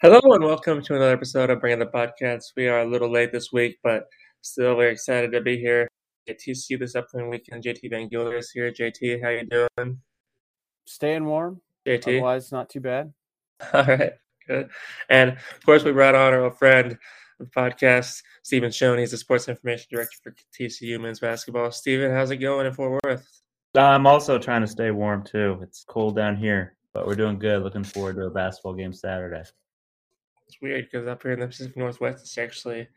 Hello and welcome to another episode of Bringing the Podcast. We are a little late this week, but still very excited to be here at TCU this upcoming weekend. JT Van Gilder is here. JT, how you doing? Staying warm. JT, Otherwise, not too bad. all right, good. And of course, we brought on our old friend of the podcast, Stephen Shoney. He's the sports information director for TCU men's basketball. Stephen, how's it going in Fort Worth? I'm also trying to stay warm too. It's cold down here, but we're doing good. Looking forward to a basketball game Saturday. It's weird because up here in the Pacific Northwest, it's actually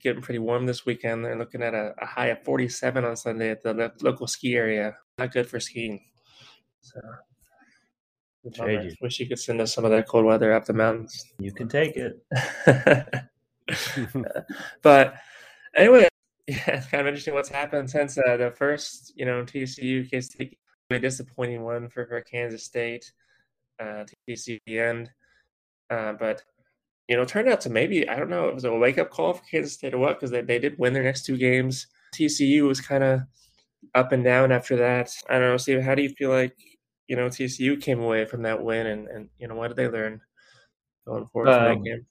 getting pretty warm this weekend. They're looking at a, a high of 47 on Sunday at the local ski area. Not good for skiing. So. Shady. wish you could send us some of that cold weather up the mountains. You can take it. but anyway, yeah, it's kind of interesting what's happened since uh, the first, you know, TCU case, a disappointing one for, for Kansas State, uh, TCU end. Uh, but you know, turned out to maybe I don't know, it was a wake up call for Kansas State or what because they they did win their next two games. TCU was kind of up and down after that. I don't know, Steve. How do you feel like you know TCU came away from that win and and you know what did they learn going forward from Um, that game?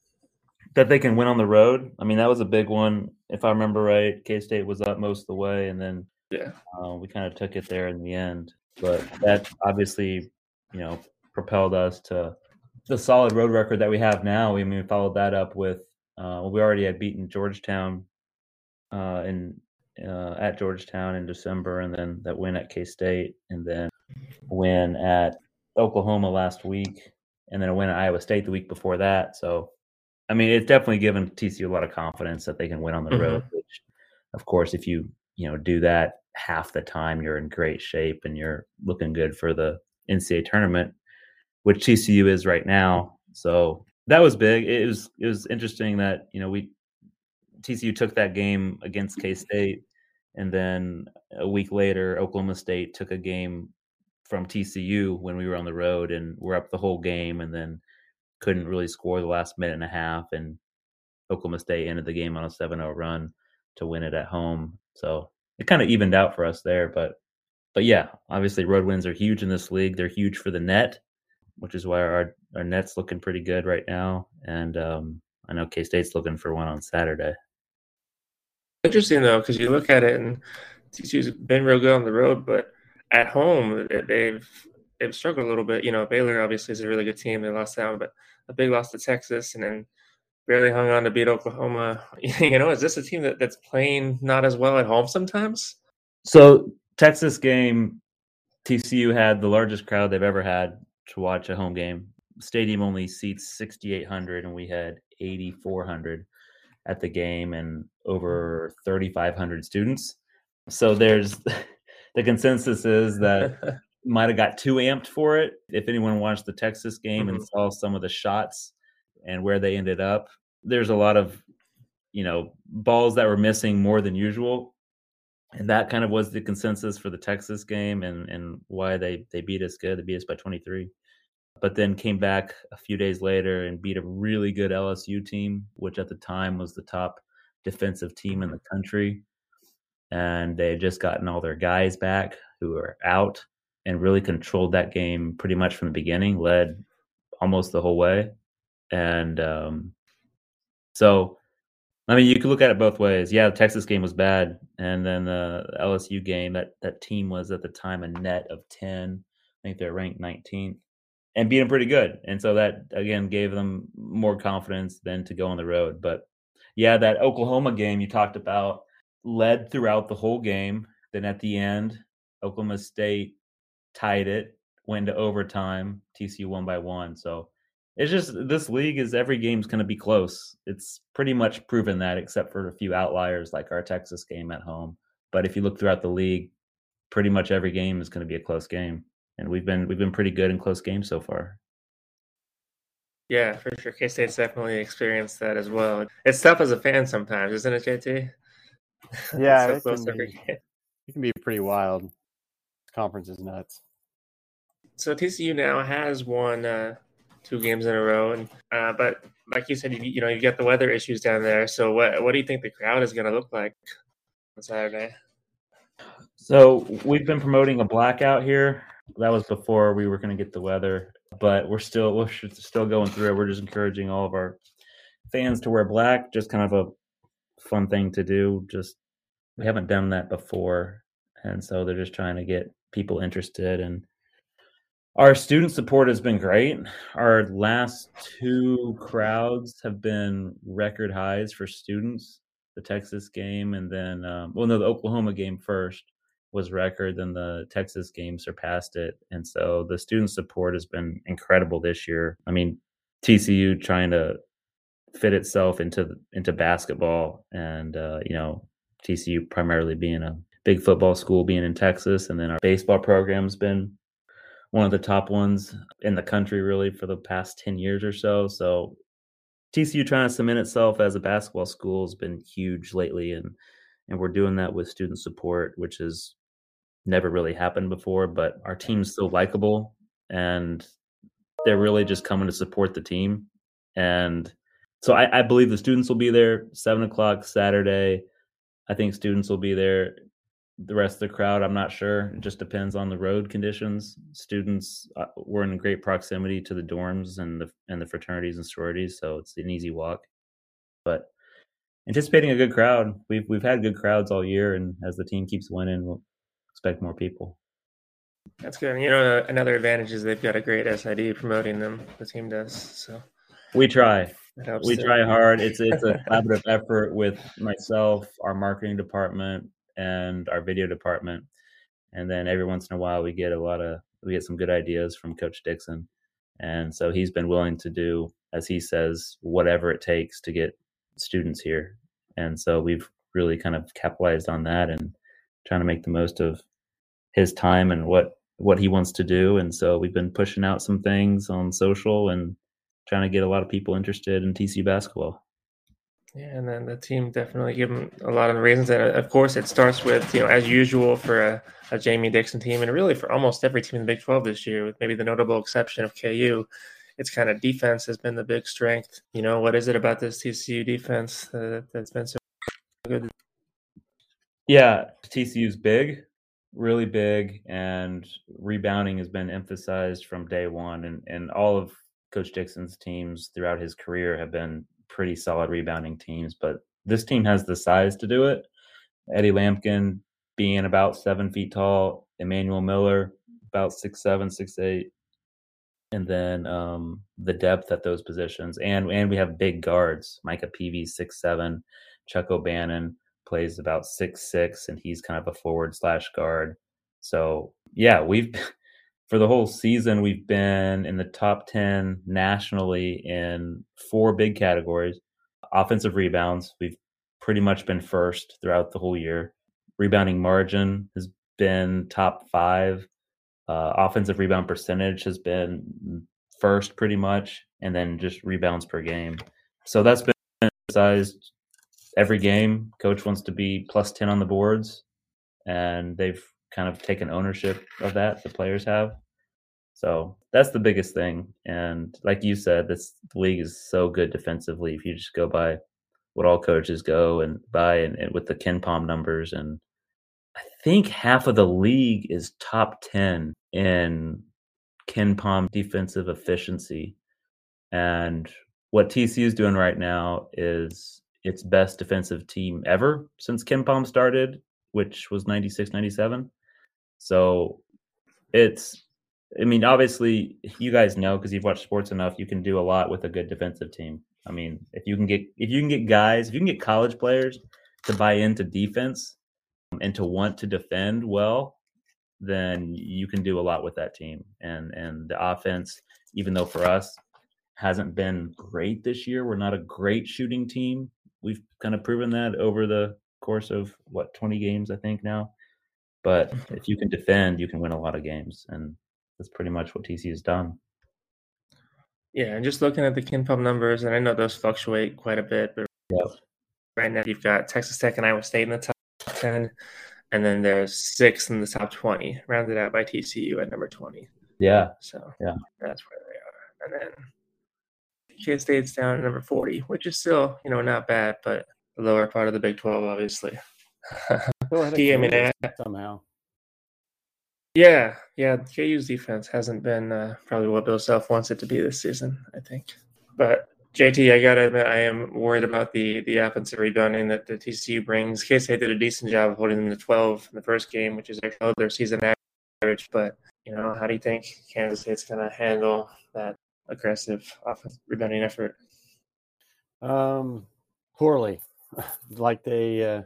That they can win on the road. I mean, that was a big one. If I remember right, K State was up most of the way, and then Yeah. uh, we kind of took it there in the end. But that obviously, you know, propelled us to the solid road record that we have now. I mean, we followed that up with uh, we already had beaten Georgetown uh, in uh, at Georgetown in December, and then that win at K State, and then win at Oklahoma last week, and then a win at Iowa State the week before that. So, I mean, it's definitely given TCU a lot of confidence that they can win on the Mhm. road. Which, of course, if you you know do that half the time, you're in great shape and you're looking good for the NCAA tournament, which TCU is right now. So that was big. It was it was interesting that you know we TCU took that game against mm-hmm. K State, and then a week later, Oklahoma State took a game from TCU when we were on the road, and we're up the whole game, and then couldn't really score the last minute and a half, and Oklahoma State ended the game on a 7-0 run to win it at home. So it kind of evened out for us there, but but yeah, obviously road wins are huge in this league. They're huge for the net, which is why our our net's looking pretty good right now, and um, I know K State's looking for one on Saturday. Interesting though, because you look at it and TCU's been real good on the road, but at home they- they've they've struggled a little bit. You know, Baylor obviously is a really good team. They lost down, but a big loss to Texas, and then barely hung on to beat Oklahoma. You know, is this a team that, that's playing not as well at home sometimes? So Texas game, TCU had the largest crowd they've ever had to watch a home game. Stadium only seats 6,800, and we had 8,400 at the game, and over 3,500 students. So there's the consensus is that might have got too amped for it. If anyone watched the Texas game and Mhm. saw some of the shots and where they ended up, there's a lot of you know balls that were missing more than usual, and that kind of was the consensus for the Texas game and and why they they beat us good. They beat us by 23, but then came back a few days later and beat a really good LSU team, which at the time was the top defensive team in the country and they had just gotten all their guys back who were out and really controlled that game pretty much from the beginning, led almost the whole way. And um, so, I mean, you could look at it both ways. Yeah, the Texas game was bad, and then the LSU game that that team was at the time a net of ten. I think they're ranked 19th and beat them pretty good. And so that again gave them more confidence than to go on the road. But yeah, that Oklahoma game you talked about led throughout the whole game. Then at the end, Oklahoma State tied it, went to overtime. TCU won by one. So it's just this league is every game's going to be close. It's pretty much proven that, except for a few outliers like our Texas game at home. But if you look throughout the league, pretty much every game is going to be a close game, and we've been we've been pretty good in close games so far. Yeah, for sure. K State's definitely experienced that as well. It's tough as a fan sometimes, isn't it, JT? Yeah, so it close can every be. game. It can be pretty wild. This conference is nuts. So TCU now has won uh, two games in a row, and uh, but like you said, you, you know you've got the weather issues down there. So what what do you think the crowd is going to look like on Saturday? So we've been promoting a blackout here. That was before we were going to get the weather. but we're still we're still going through it. We're just encouraging all of our fans to wear black. Just kind of a fun thing to do. Just we haven't done that before, and so they're just trying to get people interested. And our student support has been great. Our last two crowds have been record highs for students. The Texas game, and then um, well, no, the Oklahoma game first was record, then the Texas game surpassed it. And so the student support has been incredible this year. I mean, TCU trying to fit itself into into basketball and uh, you know, TCU primarily being a big football school being in Texas and then our baseball program's been one of the top ones in the country really for the past 10 years or so. So TCU trying to cement itself as a basketball school has been huge lately and and we're doing that with student support, which has never really happened before, but our team's so likable and they're really just coming to support the team. And so I, I, believe the students will be there seven o'clock Saturday. I think students will be there. The rest of the crowd, I'm not sure. It just depends on the road conditions. Students uh, were in great proximity to the dorms and the and the fraternities and sororities, so it's an easy walk. But anticipating a good crowd. We've we've had good crowds all year, and as the team keeps winning, we'll, expect more people. That's good. You know, another advantage is they've got a great SID promoting them. The team does. So we try. We try hard. It's it's a collaborative effort with myself, our marketing department, and our video department. And then every once in a while, we get a lot of we get some good ideas from Coach Dixon, and so he's been willing to do, as he says, whatever it takes to get students here. And so we've really kind of capitalized on that and trying to make the most of his time and what what he wants to do and so we've been pushing out some things on social and trying to get a lot of people interested in TCU basketball. Yeah, and then the team definitely give them a lot of reasons. And of course, it starts with you know as usual for a, a Jamie Dixon team, and really for almost every team in the Big Twelve this year, with maybe the notable exception of KU. It's kind of defense has been the big strength. You know, what is it about this TCU defense uh, that's been so good? Yeah, TCU's big really big, and rebounding has been emphasized from day one. And, and all of Coach Dixon's teams throughout his career have been pretty solid rebounding teams, but this team has the size to do it. Eddie Lampkin being about seven feet tall, Emmanuel Miller about six seven, six eight, and then um, the depth at those positions, and and we have big guards. Micah Peavy six seven, Chuck O'Bannon plays about six six, and he's kind of a forward slash guard. So yeah, we've for the whole season we've been in the top ten nationally in four big categories. Offensive rebounds, we've pretty much been first throughout the whole year. Rebounding margin has been top five. Uh, offensive rebound percentage has been first pretty much, and then just rebounds per game. So that's been emphasized every game, coach wants to be plus 10 on the boards, and they've kind of taken ownership of that, the players have. So that's the biggest thing. And like you said, this league is so good defensively. If you just go by what all coaches go and buy and, and with the KenPom numbers and I think half of the league is top 10 in KenPom defensive efficiency. And what TCU is doing right now is its best defensive team ever since KenPom started, which was 96, 97. So it's, I mean, obviously, you guys know because you've watched sports enough, you can do a lot with a good defensive team. I mean, if you can get if you can get guys, if you can get college players to buy into defense and to want to defend well, then you can do a lot with that team. And and the offense, even though for us hasn't been great this year, we're not a great shooting team we've kind of proven that over the course of what 20 games I think now. But mm-hmm. if you can defend, you can win a lot of games, and that's pretty much what TC has done. Yeah, and just looking at the KenPom numbers, and I know those fluctuate quite a bit, but yep. right now you've got Texas Tech and Iowa State in the top 10, and then there's six in the top 20, rounded out by TCU at number 20. Yeah. So yeah, that's where they are. And then K State's down at number 40, which is still, you know, not bad, but the lower part of the Big 12, obviously. well, I mean, somehow. Yeah, yeah. KU's defense hasn't been uh, probably what Bill Self wants it to be this season. I think, but JT, I gotta admit, I am worried about the the offensive rebounding that the TCU brings. K State did a decent job of holding them to 12 in the first game, which is their season average. But you know, how do you think Kansas State's gonna handle that aggressive offensive rebounding effort? Um, poorly, like they uh,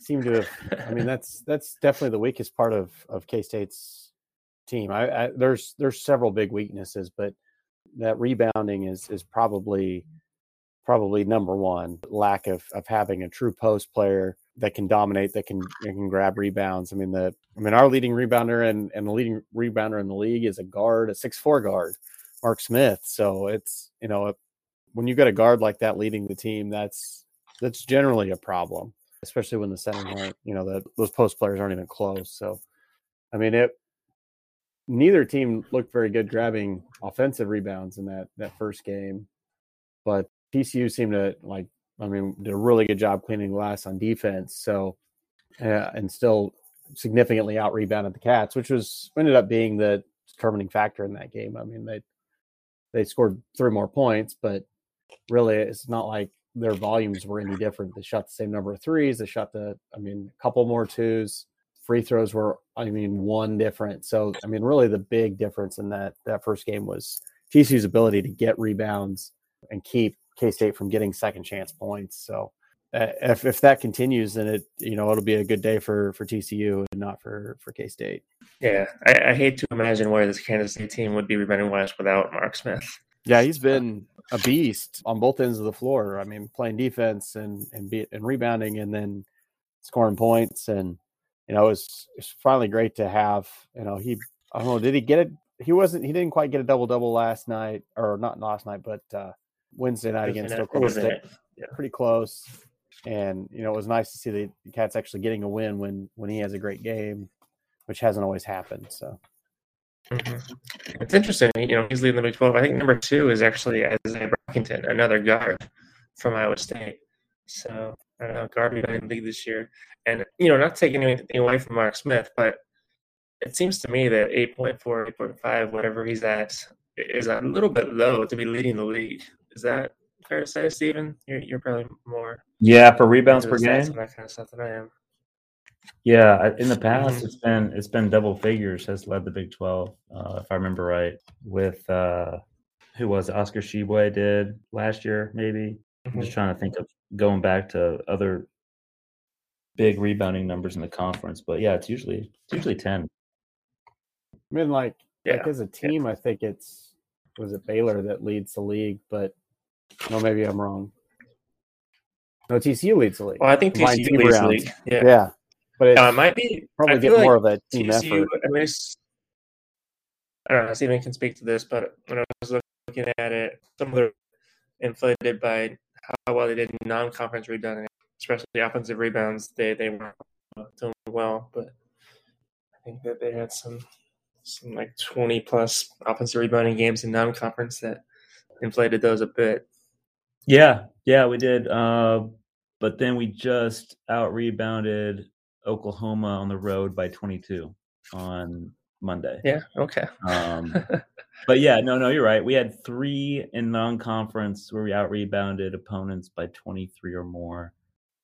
seem to have. I mean, that's that's definitely the weakest part of of K State's team. I, I there's there's several big weaknesses, but that rebounding is is probably probably number one. Lack of of having a true post player that can dominate, that can that can grab rebounds. I mean the I mean our leading rebounder and and the leading rebounder in the league is a guard, a six four guard, Mark Smith. So it's you know when you got a guard like that leading the team, that's that's generally a problem, especially when the centers aren't you know the those post players aren't even close. So I mean it neither team looked very good grabbing offensive rebounds in that that first game, but TCU seemed to like. I mean, did a really good job cleaning glass on defense. So, uh, and still significantly out rebounded the Cats, which was ended up being the determining factor in that game. I mean, they they scored three more points, but really, it's not like their volumes were any different. They shot the same number of threes. They shot the, I mean, a couple more twos free throws were I mean one different. So I mean really the big difference in that that first game was TCU's ability to get rebounds and keep K State from getting second chance points. So uh, if if that continues, then it you know it'll be a good day for for TCU and not for for K State. Yeah, I, I, hate to imagine where this Kansas State team would be rebounding wise without Mark Smith. Yeah, he's been a beast on both ends of the floor. I mean, playing defense and and be, and rebounding, and then scoring points and you know, it was, it finally great to have, you know, he, I don't know, did he get it? He wasn't, he didn't quite get a double double last night or not last night, but uh, Wednesday night against Oklahoma State. Yeah. Pretty close. And, you know, it was nice to see the Cats actually getting a win when, when he has a great game, which hasn't always happened. So. Mm-hmm. It's interesting. You know, he's leading the Big 12. I think number two is actually Isaiah Brockington, another guard from Iowa State. So I don't know, guard in the league this year. And, you know, not taking anything away from Mark Smith, but it seems to me that 8.4, 8.5, whatever he's at, is a little bit low to be leading the league. Is that fair to say, Stephen? You're, you're probably more. Yeah, for rebounds per game. That kind of stuff than I am. Yeah, in the past, mm-hmm. it's been it's been double figures has led the Big Twelve, uh, if I remember right. With uh, who was it? Oscar Tshiebwe did last year, maybe. Mm-hmm. I'm just trying to think of going back to other big rebounding numbers in the conference. But yeah, it's usually it's usually ten. I mean, like, yeah. like as a team, yeah. I think it's was it Baylor that leads the league, but no, maybe I'm wrong. No, TCU leads the league. Well, I think TCU leads the league. Yeah, yeah, but it uh, might be probably get like more of a team TCU, effort. I mean, I don't know. Stephen can speak to this, but when I was looking at it, some of the inflated by how well they did non-conference rebounding, especially the offensive rebounds. They they weren't doing well, but I think that they had some some like twenty plus offensive rebounding games in non-conference that inflated those a bit. Yeah, yeah, we did. Uh, but then we just out rebounded Oklahoma on the road by 22 on Monday. Yeah. Okay. Um, but yeah, no, no, you're right. We had three in non-conference where we out rebounded opponents by 23 or more.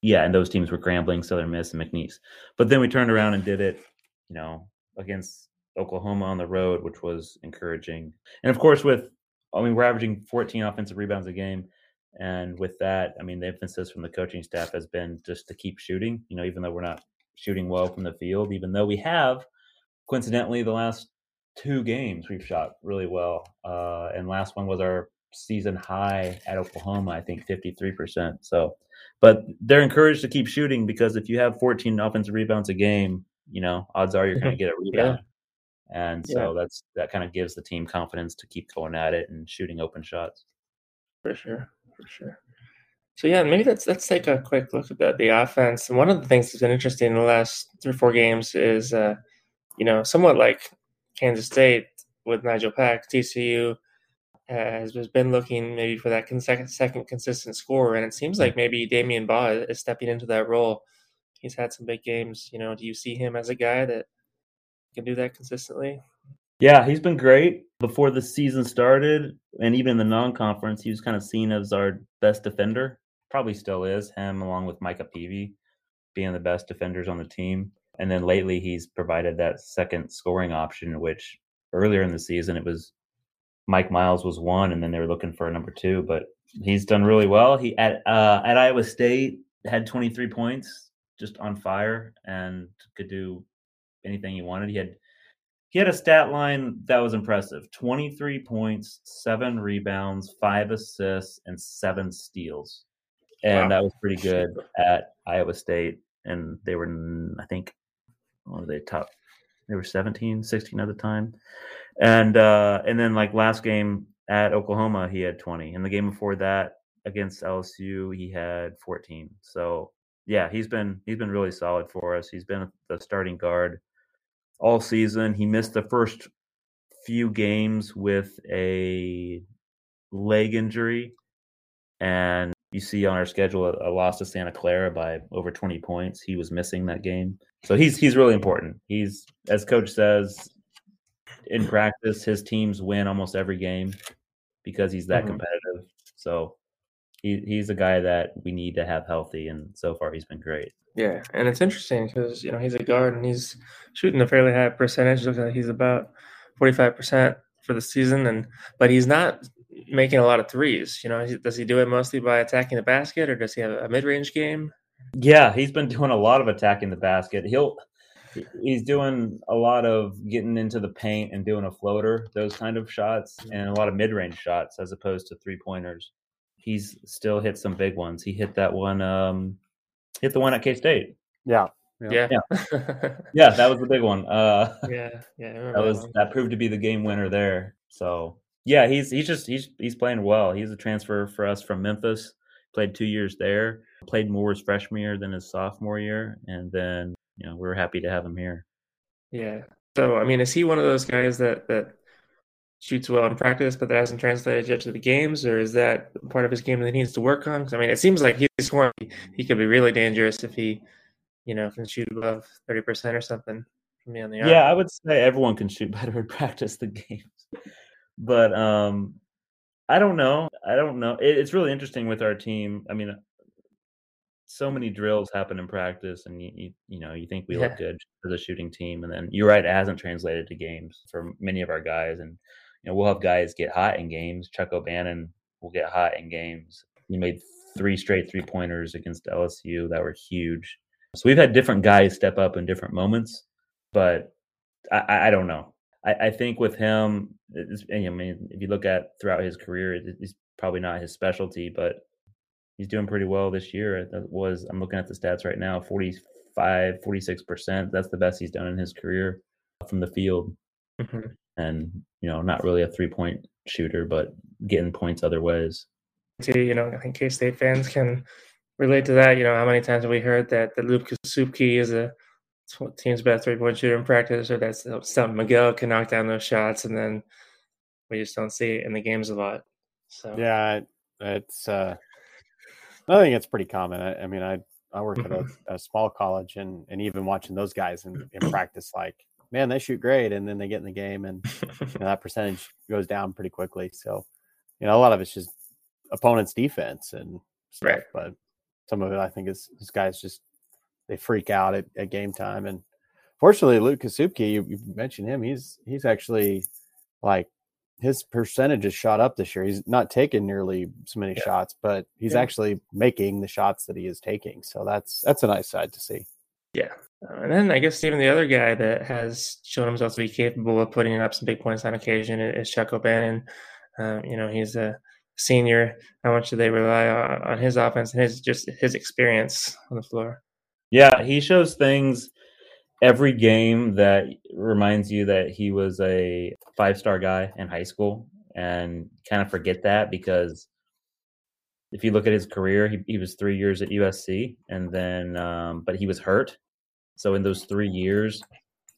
Yeah, and those teams were Grambling, Southern Miss, and McNeese. But then we turned around and did it, you know, against Oklahoma on the road, which was encouraging. And of course, with I mean, we're averaging 14 offensive rebounds a game. And with that, I mean, the emphasis from the coaching staff has been just to keep shooting, you know, even though we're not shooting well from the field, even though we have, coincidentally, the last two games we've shot really well. Uh, and last one was our season high at Oklahoma, I think 53%. So, but they're encouraged to keep shooting because if you have 14 offensive rebounds a game, you know, odds are you're going to get a rebound. yeah. And so yeah. that's that kind of gives the team confidence to keep going at it and shooting open shots. For sure, for sure. So yeah, maybe let's let's take a quick look at the, the offense. And one of the things that's been interesting in the last three or four games is, uh, you know, somewhat like Kansas State with Nigel Pack, TCU has been looking maybe for that second, second consistent score, and it seems like maybe Damion Baugh is stepping into that role. He's had some big games. You know, do you see him as a guy that can do that consistently. Yeah, he's been great before the season started, and even in the non-conference, he was kind of seen as our best defender. Probably still is him, along with Micah Peavy, being the best defenders on the team. And then lately, he's provided that second scoring option, which earlier in the season it was Mike Miles was one, and then they were looking for a number two. But he's done really well. He at uh, at Iowa State had 23 points, just on fire, and could do anything he wanted. He had he had a stat line that was impressive 23 points, seven rebounds, five assists, and seven steals. And wow. that was pretty good at Iowa State. And they were, I think, what were they top? They were 17, 16 at the time. And uh, and then like last game at Oklahoma, he had 20. And the game before that against LSU, he had 14. So yeah, he's been he's been really solid for us. He's been the starting guard all season. He missed the first few games with a leg injury, and you see on our schedule a, a, loss to Santa Clara by over 20 points. He was missing that game, so he's he's really important. He's as coach says in practice, his teams win almost every game because he's that mm-hmm. competitive. So he, he's a guy that we need to have healthy, and so far he's been great. Yeah, and it's interesting because you know he's a guard and he's shooting a fairly high percentage. Looks like he's about forty five percent for the season, and but he's not making a lot of threes. You know, does he do it mostly by attacking the basket, or does he have a mid range game? Yeah, he's been doing a lot of attacking the basket. He'll he's doing a lot of getting into the paint and doing a floater, those kind of shots, and a lot of mid range shots as opposed to three pointers. He's still hit some big ones. He hit that one um, hit the one at K State. Yeah. Yeah. Yeah. yeah. that was the big one. Uh, yeah. Yeah. That was that, that proved to be the game winner there. So yeah, he's he's just he's he's playing well. He's a transfer for us from Memphis. Played two years there. Played more his freshman year than his sophomore year, and then you know we are happy to have him here. Yeah. So I mean, is he one of those guys that that shoots well in practice, but that hasn't translated yet to the games, or is that part of his game that he needs to work on? Because I mean, it seems like he's scoring. He could be really dangerous if he, you know, can shoot above thirty percent or something from beyond the arc. Yeah, I would say everyone can shoot better in practice than games, but um, I don't know. I don't know. It, it's really interesting with our team. I mean, so many drills happen in practice, and you you, you know you think we yeah. look good as a shooting team, and then you're right, it hasn't translated to games for many of our guys, and you know, we'll have guys get hot in games. Chuck O'Bannon will get hot in games. He made three straight three pointers against LSU that were huge. So we've had different guys step up in different moments, but I, I don't know. I, I, think with him, I mean, if you look at throughout his career, it's probably not his specialty, but he's doing pretty well this year. That was I'm looking at the stats right now, 45, 46%. That's the best he's done in his career from the field. Mm-hmm and you know not really a three point shooter, but getting points other ways. You know, I think K State fans can relate to that. You know, how many times have we heard that the Luke Kasubke is a team's best three point shooter in practice, or that's something Miguel can knock down those shots, and then we just don't see it in the games a lot. So yeah, it's. uh I think it's pretty common. I, I mean, I I work at a, mm-hmm. a, small college, and and even watching those guys in, in practice, like man, they shoot great, and then they get in the game, and you know, that percentage goes down pretty quickly. So, you know, a lot of it's just opponent's defense and stuff, right. but some of it I think is, is guys just they freak out at, at game time. And fortunately, Luke Kasubke, you, you mentioned him. He's he's actually like his percentage has shot up this year. He's not taking nearly so many yeah. shots, but he's yeah. actually making the shots that he is taking. So that's that's a nice side to see. Yeah, uh, and then I guess even the other guy that has shown himself to be capable of putting up some big points on occasion is Chuck O'Bannon. Um, you know, he's a senior. How much do they rely on, on his offense and his just his experience on the floor? Yeah, he shows things every game that reminds you that he was a five star guy in high school and kind of forget that because if you look at his career, he, he was three years at USC and then, um, but he was hurt so in those three years,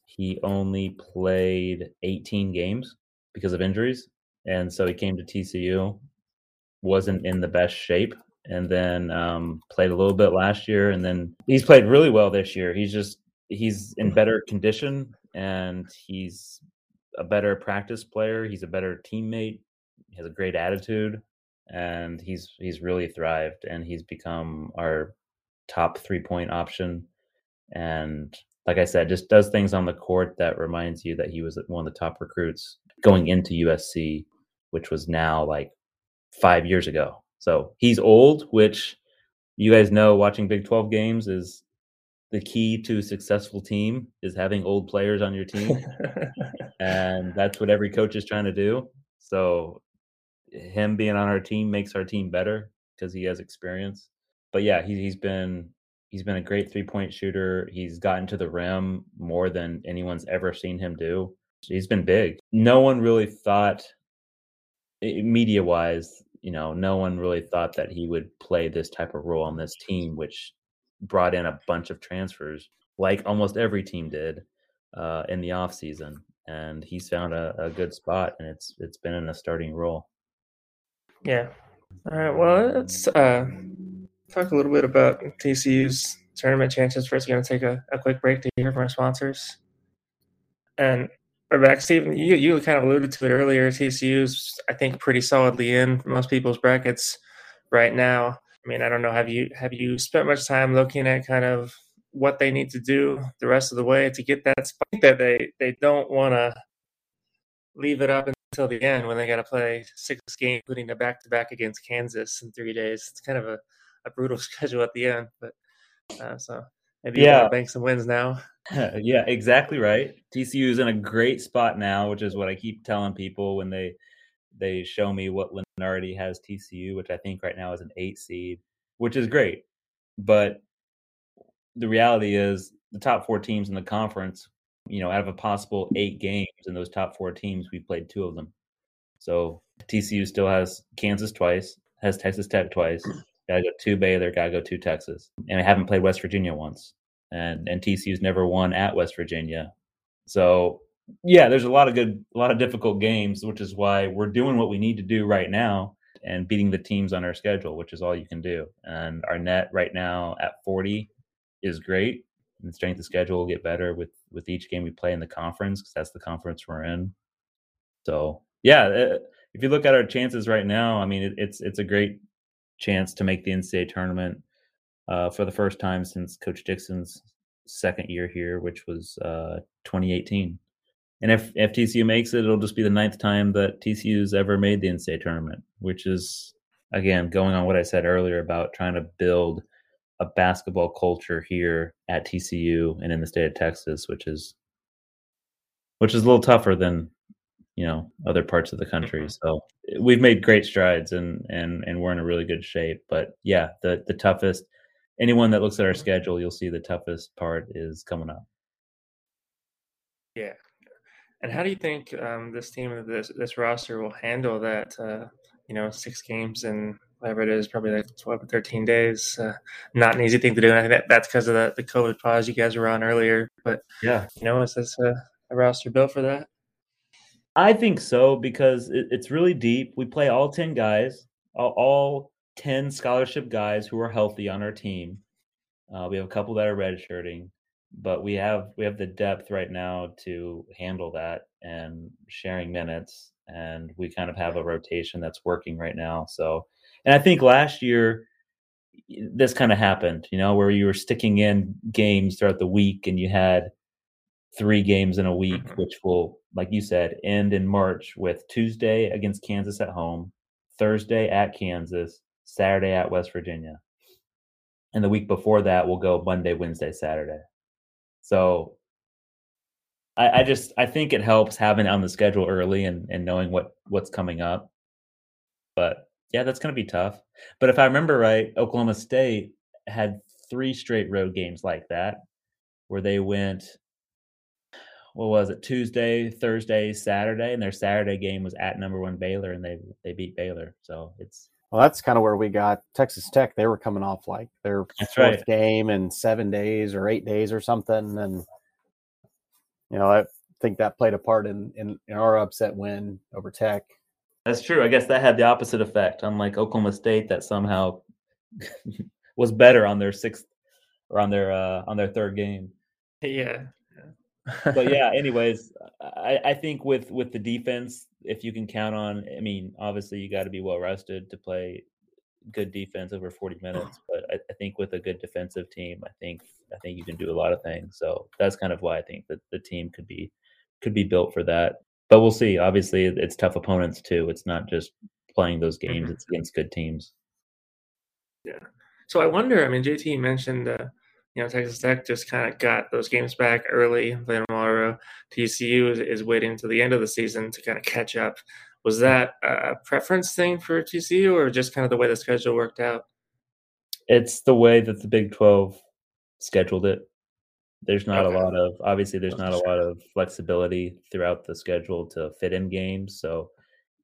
he only played 18 games because of injuries. And so he came to TCU, wasn't in the best shape, and then um, played a little bit last year. And then he's played really well this year. He's just, he's in better condition. and he's a better practice player. He's a better teammate. He has a great attitude, and he's he's really thrived. And he's become our top three point option. And like I said, just does things on the court that reminds you that he was one of the top recruits going into USC, which was now like five years ago. So he's old, which you guys know watching Big 12 games is the key to a successful team is having old players on your team. and that's what every coach is trying to do. So him being on our team makes our team better because he has experience. But yeah, he, he's been he's been a great three point shooter. He's gotten to the rim more than anyone's ever seen him do. He's been big. No one really thought, media wise, you know, no one really thought that he would play this type of role on this team, which brought in a bunch of transfers, like almost every team did uh, in the off season. And he's found a, a good spot, and it's it's been in a starting role. Yeah. All right. Well, let's uh, talk a little bit about TCU's tournament chances. First, we're going to take a, a quick break to hear from our sponsors. And we're back, Stephen. You you kind of alluded to it earlier. TCU's, I think, pretty solidly in most people's brackets right now. I mean, I don't know. Have you have you spent much time looking at kind of what they need to do the rest of the way to get that spot that they they don't want to leave it up until the end when they got to play six games, including a back to back against Kansas in three days. It's kind of a, a brutal schedule at the end, but uh, so maybe yeah, bank some wins now. yeah, exactly right. TCU is in a great spot now, which is what I keep telling people when they they show me what Lunardi has TCU, which I think right now is an eight seed, which is great. But the reality is the top four teams in the conference, you know, out of a possible eight games in those top four teams, we played two of them. So TCU still has Kansas twice, has Texas Tech twice, gotta go to Baylor, gotta go to Texas. And I haven't played West Virginia once. And and TCU's never won at West Virginia. So yeah, there's a lot of good, a lot of difficult games, which is why we're doing what we need to do right now and beating the teams on our schedule, which is all you can do. And our net right now at 40 is great. And the strength of schedule will get better with with each game we play in the conference because that's the conference we're in. So yeah, uh, if you look at our chances right now, I mean, it, it's it's a great chance to make the NCAA tournament uh, for the first time since Coach Dixon's second year here, which was uh, 2018. And if, if TCU makes it, it'll just be the ninth time that TCU's ever made the NCAA tournament, which is, again, going on what I said earlier about trying to build a basketball culture here at TCU and in the state of Texas, which is which is a little tougher than you know other parts of the country. Mm-hmm. So we've made great strides and and and we're in a really good shape. But yeah, the the toughest anyone that looks at our schedule, you'll see the toughest part is coming up. Yeah, and how do you think um, this team, this this roster, will handle that? Uh, you know, six games and whatever it is, probably like twelve or thirteen days. Uh, not an easy thing to do, and I think that, that's because of the, the COVID pause you guys were on earlier. But yeah, you know, is this a, a roster built for that? I think so because it, it's really deep. We play all ten guys, all, all ten scholarship guys who are healthy on our team. Uh, we have a couple that are redshirting but we have we have the depth right now to handle that and sharing minutes and we kind of have a rotation that's working right now so and i think last year this kind of happened you know where you were sticking in games throughout the week and you had three games in a week mm-hmm. which will like you said end in march with tuesday against kansas at home thursday at kansas saturday at west virginia and the week before that we'll go monday wednesday saturday so I, I just I think it helps having it on the schedule early and, and knowing what what's coming up. But yeah, that's gonna be tough. But if I remember right, Oklahoma State had three straight road games like that, where they went what was it Tuesday, Thursday, Saturday, and their Saturday game was at number one Baylor, and they they beat Baylor. So it's well, that's kind of where we got Texas Tech. They were coming off like their that's fourth right. game in seven days or eight days or something, and you know I think that played a part in in, in our upset win over Tech. That's true. I guess that had the opposite effect, unlike Oklahoma State, that somehow was better on their sixth or on their uh, on their third game. Yeah. but yeah, anyways, I, I think with with the defense, if you can count on, I mean, obviously you got to be well rested to play good defense over 40 minutes. But I, I, think with a good defensive team, I think I think you can do a lot of things. So that's kind of why I think that the team could be could be built for that. But we'll see. Obviously, it's tough opponents too. It's not just playing those games; mm-hmm. it's against good teams. Yeah. So I wonder. I mean, JT mentioned. Uh, you know, Texas Tech just kind of got those games back early. Then tomorrow, TCU is, is waiting to the end of the season to kind of catch up. Was that a preference thing for TCU, or just kind of the way the schedule worked out? It's the way that the Big Twelve scheduled it. There's not okay. a lot of obviously there's not a lot of flexibility throughout the schedule to fit in games. So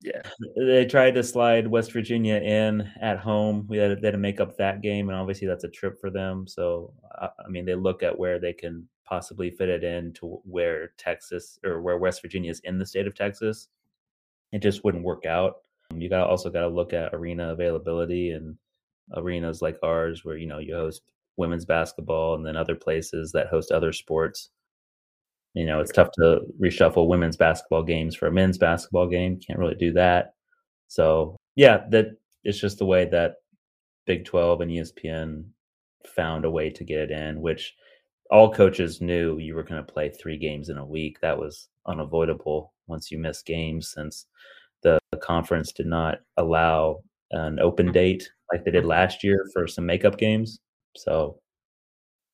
yeah, they tried to slide West Virginia in at home. We had, they had to make up that game, and obviously that's a trip for them. So I mean, they look at where they can possibly fit it in to where Texas or where West Virginia is in the state of Texas it just wouldn't work out. Um, you got also got to look at arena availability and arenas like ours, where you know you host women's basketball and then other places that host other sports. You know, it's tough to reshuffle women's basketball games for a men's basketball game. Can't really do that. So yeah, that it's just the way that Big Twelve and ESPN found a way to get it in, which all coaches knew you were going to play three games in a week. That was unavoidable once you miss games since the conference did not allow an open date like they did last year for some makeup games. So,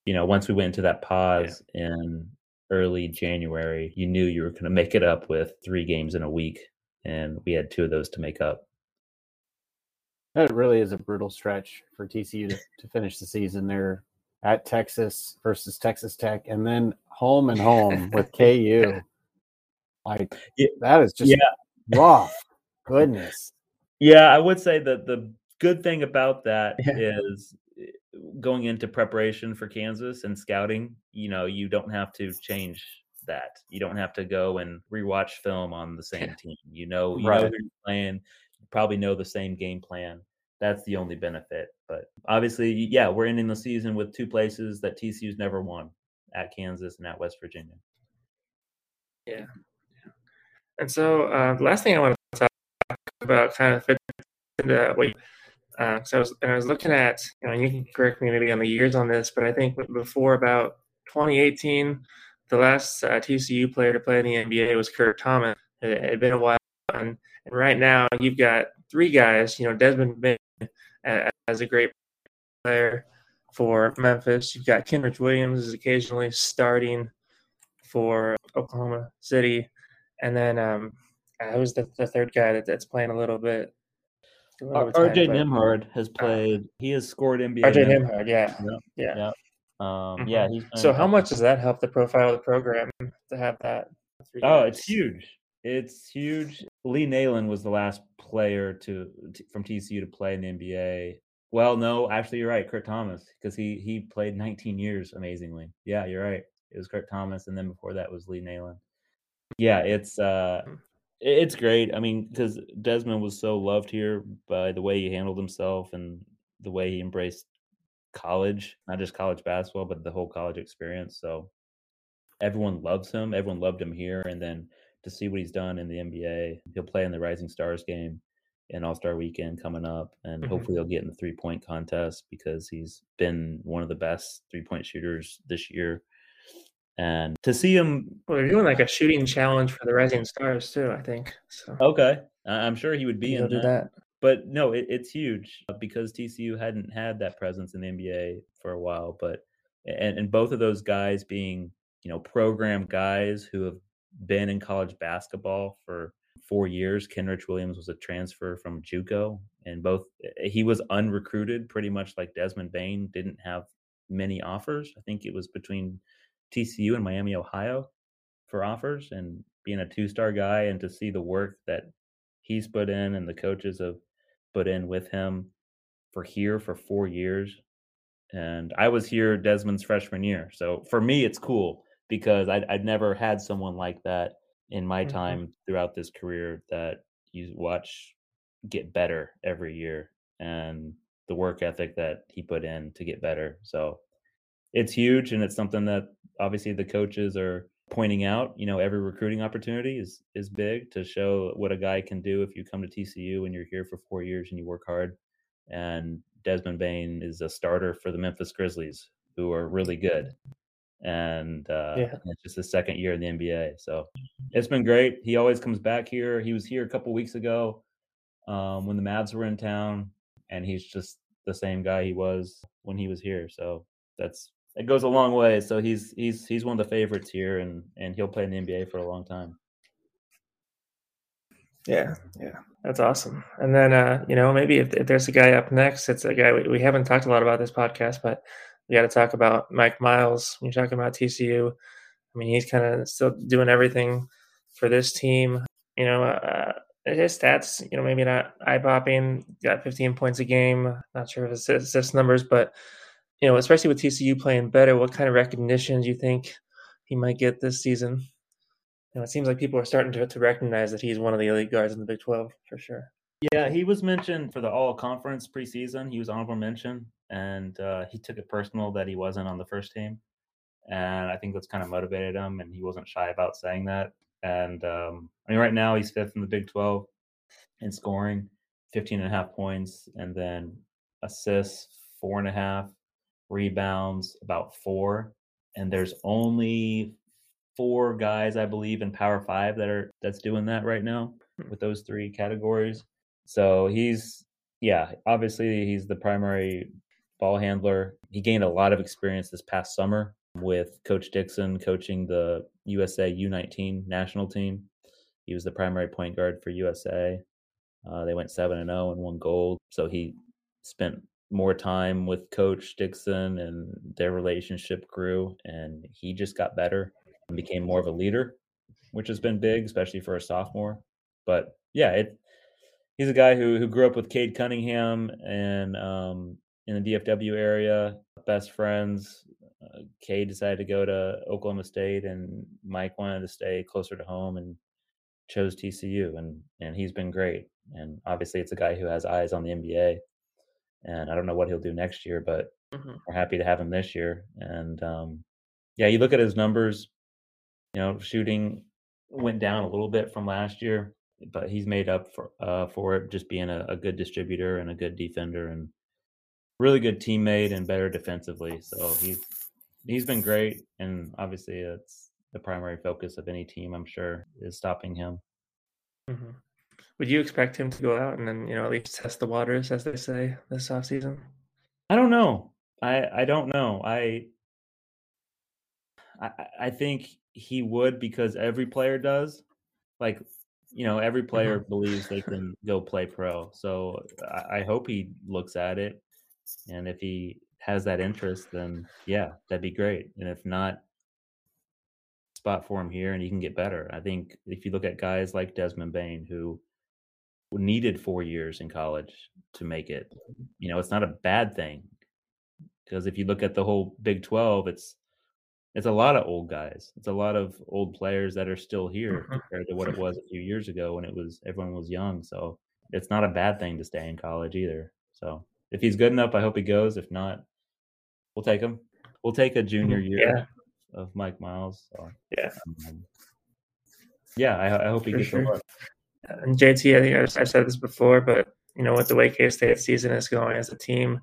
you know, once we went into that pause yeah. in early January, you knew you were going to make it up with three games in a week. And we had two of those to make up. That really is a brutal stretch for TCU to, to finish the season. They're at Texas versus Texas Tech, and then home and home with KU. Like yeah, that is just yeah. rough. Goodness. Yeah, I would say that the good thing about that is going into preparation for Kansas and scouting, you know, you don't have to change that. You don't have to go and rewatch film on the same team. You know, you right. know who you're playing, you probably know the same game plan. That's the only benefit. But obviously, yeah, we're ending the season with two places that TCU's never won at Kansas and at West Virginia. Yeah. And so uh, last thing I want to talk about kind of fits into what uh, so I was, I was looking at, you know, you can correct me maybe on the years on this, but I think before about 2018, the last uh, TCU player to play in the NBA was Kurt Thomas. It had been a while, and, and right now you've got three guys. You know, Desmond Bane as a great player for Memphis. You've got Kenrich Williams is occasionally starting for Oklahoma City. And then um, uh, who's the, the third guy that, that's playing a little bit? RJ Nembhard has uh, played. he has scored NBA. RJ Nembhard, yeah, yeah, yeah. yeah. Um, mm-hmm. yeah so, how much does that help the profile of the program to have that? Oh, it's huge. It's huge. Lee Nailon was the last player to, to, from TCU to play in the NBA. Well, no, actually, you're right. Kurt Thomas, because he he played 19 years amazingly. Yeah, you're right. It was Kurt Thomas, and then before that was Lee Nailon yeah, it's uh, mm. It's great. I mean, because Desmond was so loved here by the way he handled himself and the way he embraced college, not just college basketball, but the whole college experience. So everyone loves him. Everyone loved him here, and then to see what he's done in the NBA, he'll play in the Rising Stars game and All Star Weekend coming up, and mm-hmm. hopefully he'll get in the three point contest because he's been one of the best three point shooters this year. And to see him, well, they're doing like a shooting challenge for the Rising Stars too. I think. So. Okay, I'm sure he would be in that. that. But no, it, it's huge uh, because TCU hadn't had that presence in the NBA for a while. But and, and both of those guys being you know program guys who have been in college basketball for four years. Kenrich Williams was a transfer from JUCO, and both eh, he was unrecruited, pretty much like Desmond Bane. Didn't have many offers. I think it was between TCU in Miami, Ohio for offers and being a two star guy and to see the work that he's put in and the coaches have put in with him for here for four years. And I was here Desmond's freshman year. So for me, it's cool because I'd, I'd never had someone like that in my mm-hmm. time throughout this career that you watch get better every year and the work ethic that he put in to get better. So it's huge and it's something that obviously the coaches are pointing out, you know, every recruiting opportunity is is big to show what a guy can do if you come to TCU and you're here for four years and you work hard. And Desmond Bane is a starter for the Memphis Grizzlies, who are really good. And uh, Yeah. it's just his second year in the NBA. So it's been great. He always comes back here. He was here a couple weeks ago um, when the Mavs were in town, and he's just the same guy he was when he was here. So that's it goes a long way. So he's he's he's one of the favorites here, and and he'll play in the NBA for a long time. Yeah, yeah, that's awesome. And then, uh, you know, maybe if, if there's a guy up next, it's a guy we, we haven't talked a lot about this podcast, but we got to talk about Mike Miles. You're talking about TCU, I mean, he's kind of still doing everything for this team. You know, uh, his stats, you know, maybe not eye popping. Got 15 points a game. Not sure if it's assist numbers, but you know, especially with TCU playing better, what kind of recognition do you think he might get this season? You know, it seems like people are starting to, to recognize that he's one of the elite guards in the Big 12 for sure. Yeah, he was mentioned for the All Conference preseason. He was honorable mention, and uh, he took it personal that he wasn't on the first team, and I think that's kind of motivated him, and he wasn't shy about saying that. And um, I mean, right now he's fifth in the Big 12 in scoring, 15 and a half points, and then assists four and a half, rebounds about four, and there's only four guys I believe in Power Five that are that's doing that right now with those three categories. So he's yeah, obviously he's the primary ball handler. He gained a lot of experience this past summer with Coach Dixon coaching the USA U19 national team. He was the primary point guard for USA. Uh, they went seven and zero and won gold. So he spent more time with Coach Dixon, and their relationship grew. And he just got better and became more of a leader, which has been big, especially for a sophomore. But yeah, it he's a guy who who grew up with Cade Cunningham and um, in the DFW area, best friends. Uh, Cade decided to go to Oklahoma State, and Mike wanted to stay closer to home and chose TCU, and and he's been great. And obviously, it's a guy who has eyes on the NBA. And I don't know what he'll do next year, but Mhm. we're happy to have him this year. And um, yeah, you look at his numbers. You know, shooting went down a little bit from last year, but he's made up for uh, for it just being a, a good distributor and a good defender and really good teammate and better defensively. So he's he's been great, and obviously it's the primary focus of any team. I'm sure is stopping him. Mhm. Would you expect him to go out and then, you know, at least test the waters, as they say, this offseason? I don't know. I I don't know. I I I- think he would because every player does. Like, you know, every uh-huh. player believes they can go play pro. So I, I hope he looks at it, and if he has that interest, then yeah, that'd be great. And if not, spot for him here, and he can get better. I think if you look at guys like Desmond Bane, who needed four years in college to make it, you know, it's not a bad thing because if you look at the whole Big 12, it's it's a lot of old guys. It's a lot of old players that are still here Mhm. compared to what it was a few years ago when it was everyone was young. So it's not a bad thing to stay in college either. So if he's good enough, I hope he goes. If not, we'll take him. We'll take a junior year Yeah. of Mike Miles. So Yeah. um, yeah, I, I hope he For gets sure. A look. And JT, I think I've, I've said this before, but you know, with the way K State season is going as a team,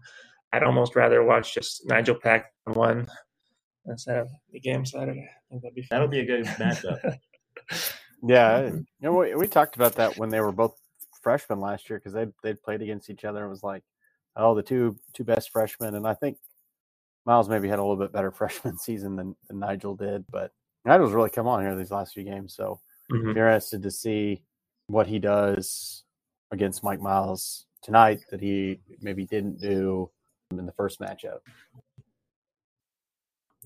I'd almost rather watch just Nigel Pack one instead of the game Saturday. I think that'd be fun. That'll be a good matchup. Yeah, you know, we, we talked about that when they were both freshmen last year because they they played against each other. It was like, oh, the two two best freshmen, and I think Miles maybe had a little bit better freshman season than, than Nigel did, but Nigel's really come on here these last few games. So Mhm. interested to see what he does against Mike Miles tonight that he maybe didn't do in the first matchup.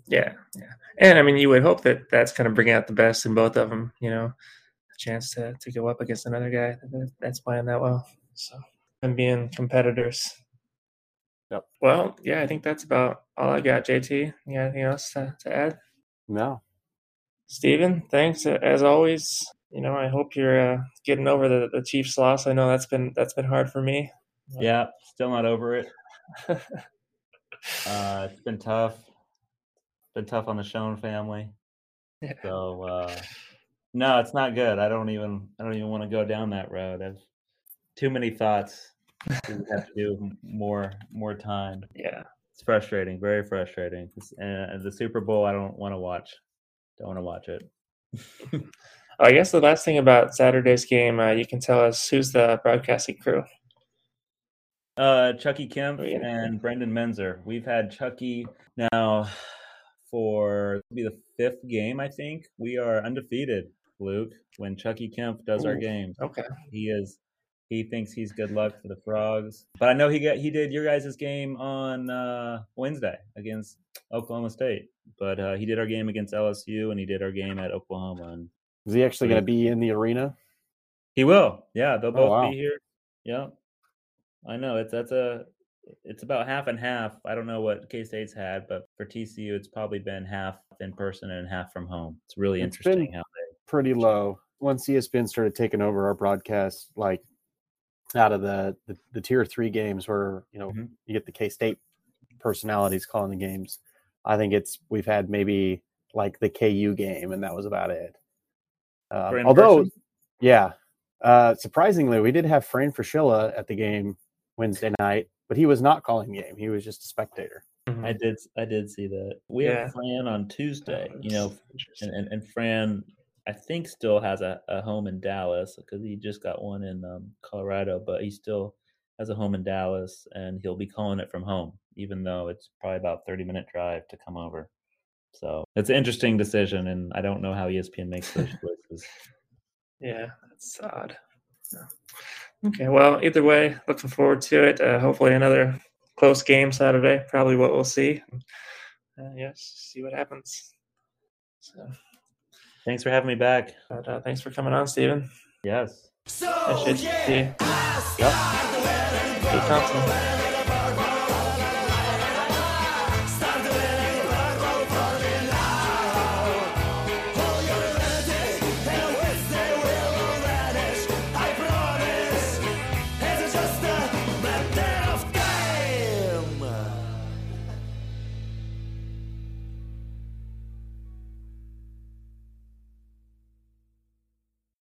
Yeah, yeah, and I mean, you would hope that that's kind of bringing out the best in both of them. You know, a chance to to go up against another guy that, that's playing that well. So, and being competitors. Yep. Well, yeah, I think that's about all I got. JT, you got anything else to, to add? No, Steven, thanks as always. You know, I hope you're uh, getting over the, the Chiefs loss. I know that's been that's been hard for me. yeah, still not over it. Uh, it's been tough. Been tough on the Schoen family. Yeah. So uh, no, it's not good. I don't even I don't even want to go down that road. I've too many thoughts. We have to do more more time. Yeah. It's frustrating, very frustrating. It's- And the Super Bowl, I don't want to watch. Don't want to watch it. I guess the last thing about Saturday's game, uh, you can tell us who's the broadcasting crew. Uh, Chucky Kemp Oh, yeah. and Brendan Menzer. We've had Chucky now for be the fifth game, I think. We are undefeated, Luke. When Chucky Kemp does our Ooh. games, Okay. he is. He thinks he's good luck for the frogs, but I know he got he did your guys' game on uh, Wednesday against Oklahoma State. But uh, he did our game against LSU, and he did our game at Oklahoma, and Is he actually going to be in the arena? He will. Yeah, they'll both wow. be here. Yeah. I know it's that's a it's about half and half. I don't know what K State's had, but for TCU it's probably been half in person and half from home. It's really It's interesting how Pretty low. Once ESPN started taking over our broadcast, like out of the the, the tier three games where you know Mhm. you get the K State personalities calling the games. I think it's we've had maybe like the KU game, and that was about it. Um, although, person? yeah, uh, surprisingly, we did have Fran Fraschilla at the game Wednesday night, but he was not calling the game. He was just a spectator. Mhm. I did I did see that. We Yeah. have Fran on Tuesday, you know, and, and, and Fran I think still has a, a home in Dallas because he just got one in um, Colorado, but he still has a home in Dallas and he'll be calling it from home, even though it's probably about 30 minute drive to come over. So it's an interesting decision, and I don't know how ESPN makes those choices. Yeah, that's odd. Yeah. Okay, well, either way, looking forward to it. Uh, hopefully, another close game Saturday. Probably what we'll see. Uh, yes, see what happens. So, Thanks for having me back. but uh, thanks for coming on, Steven. Yes. Appreciate you. See you. Yep. Thompson.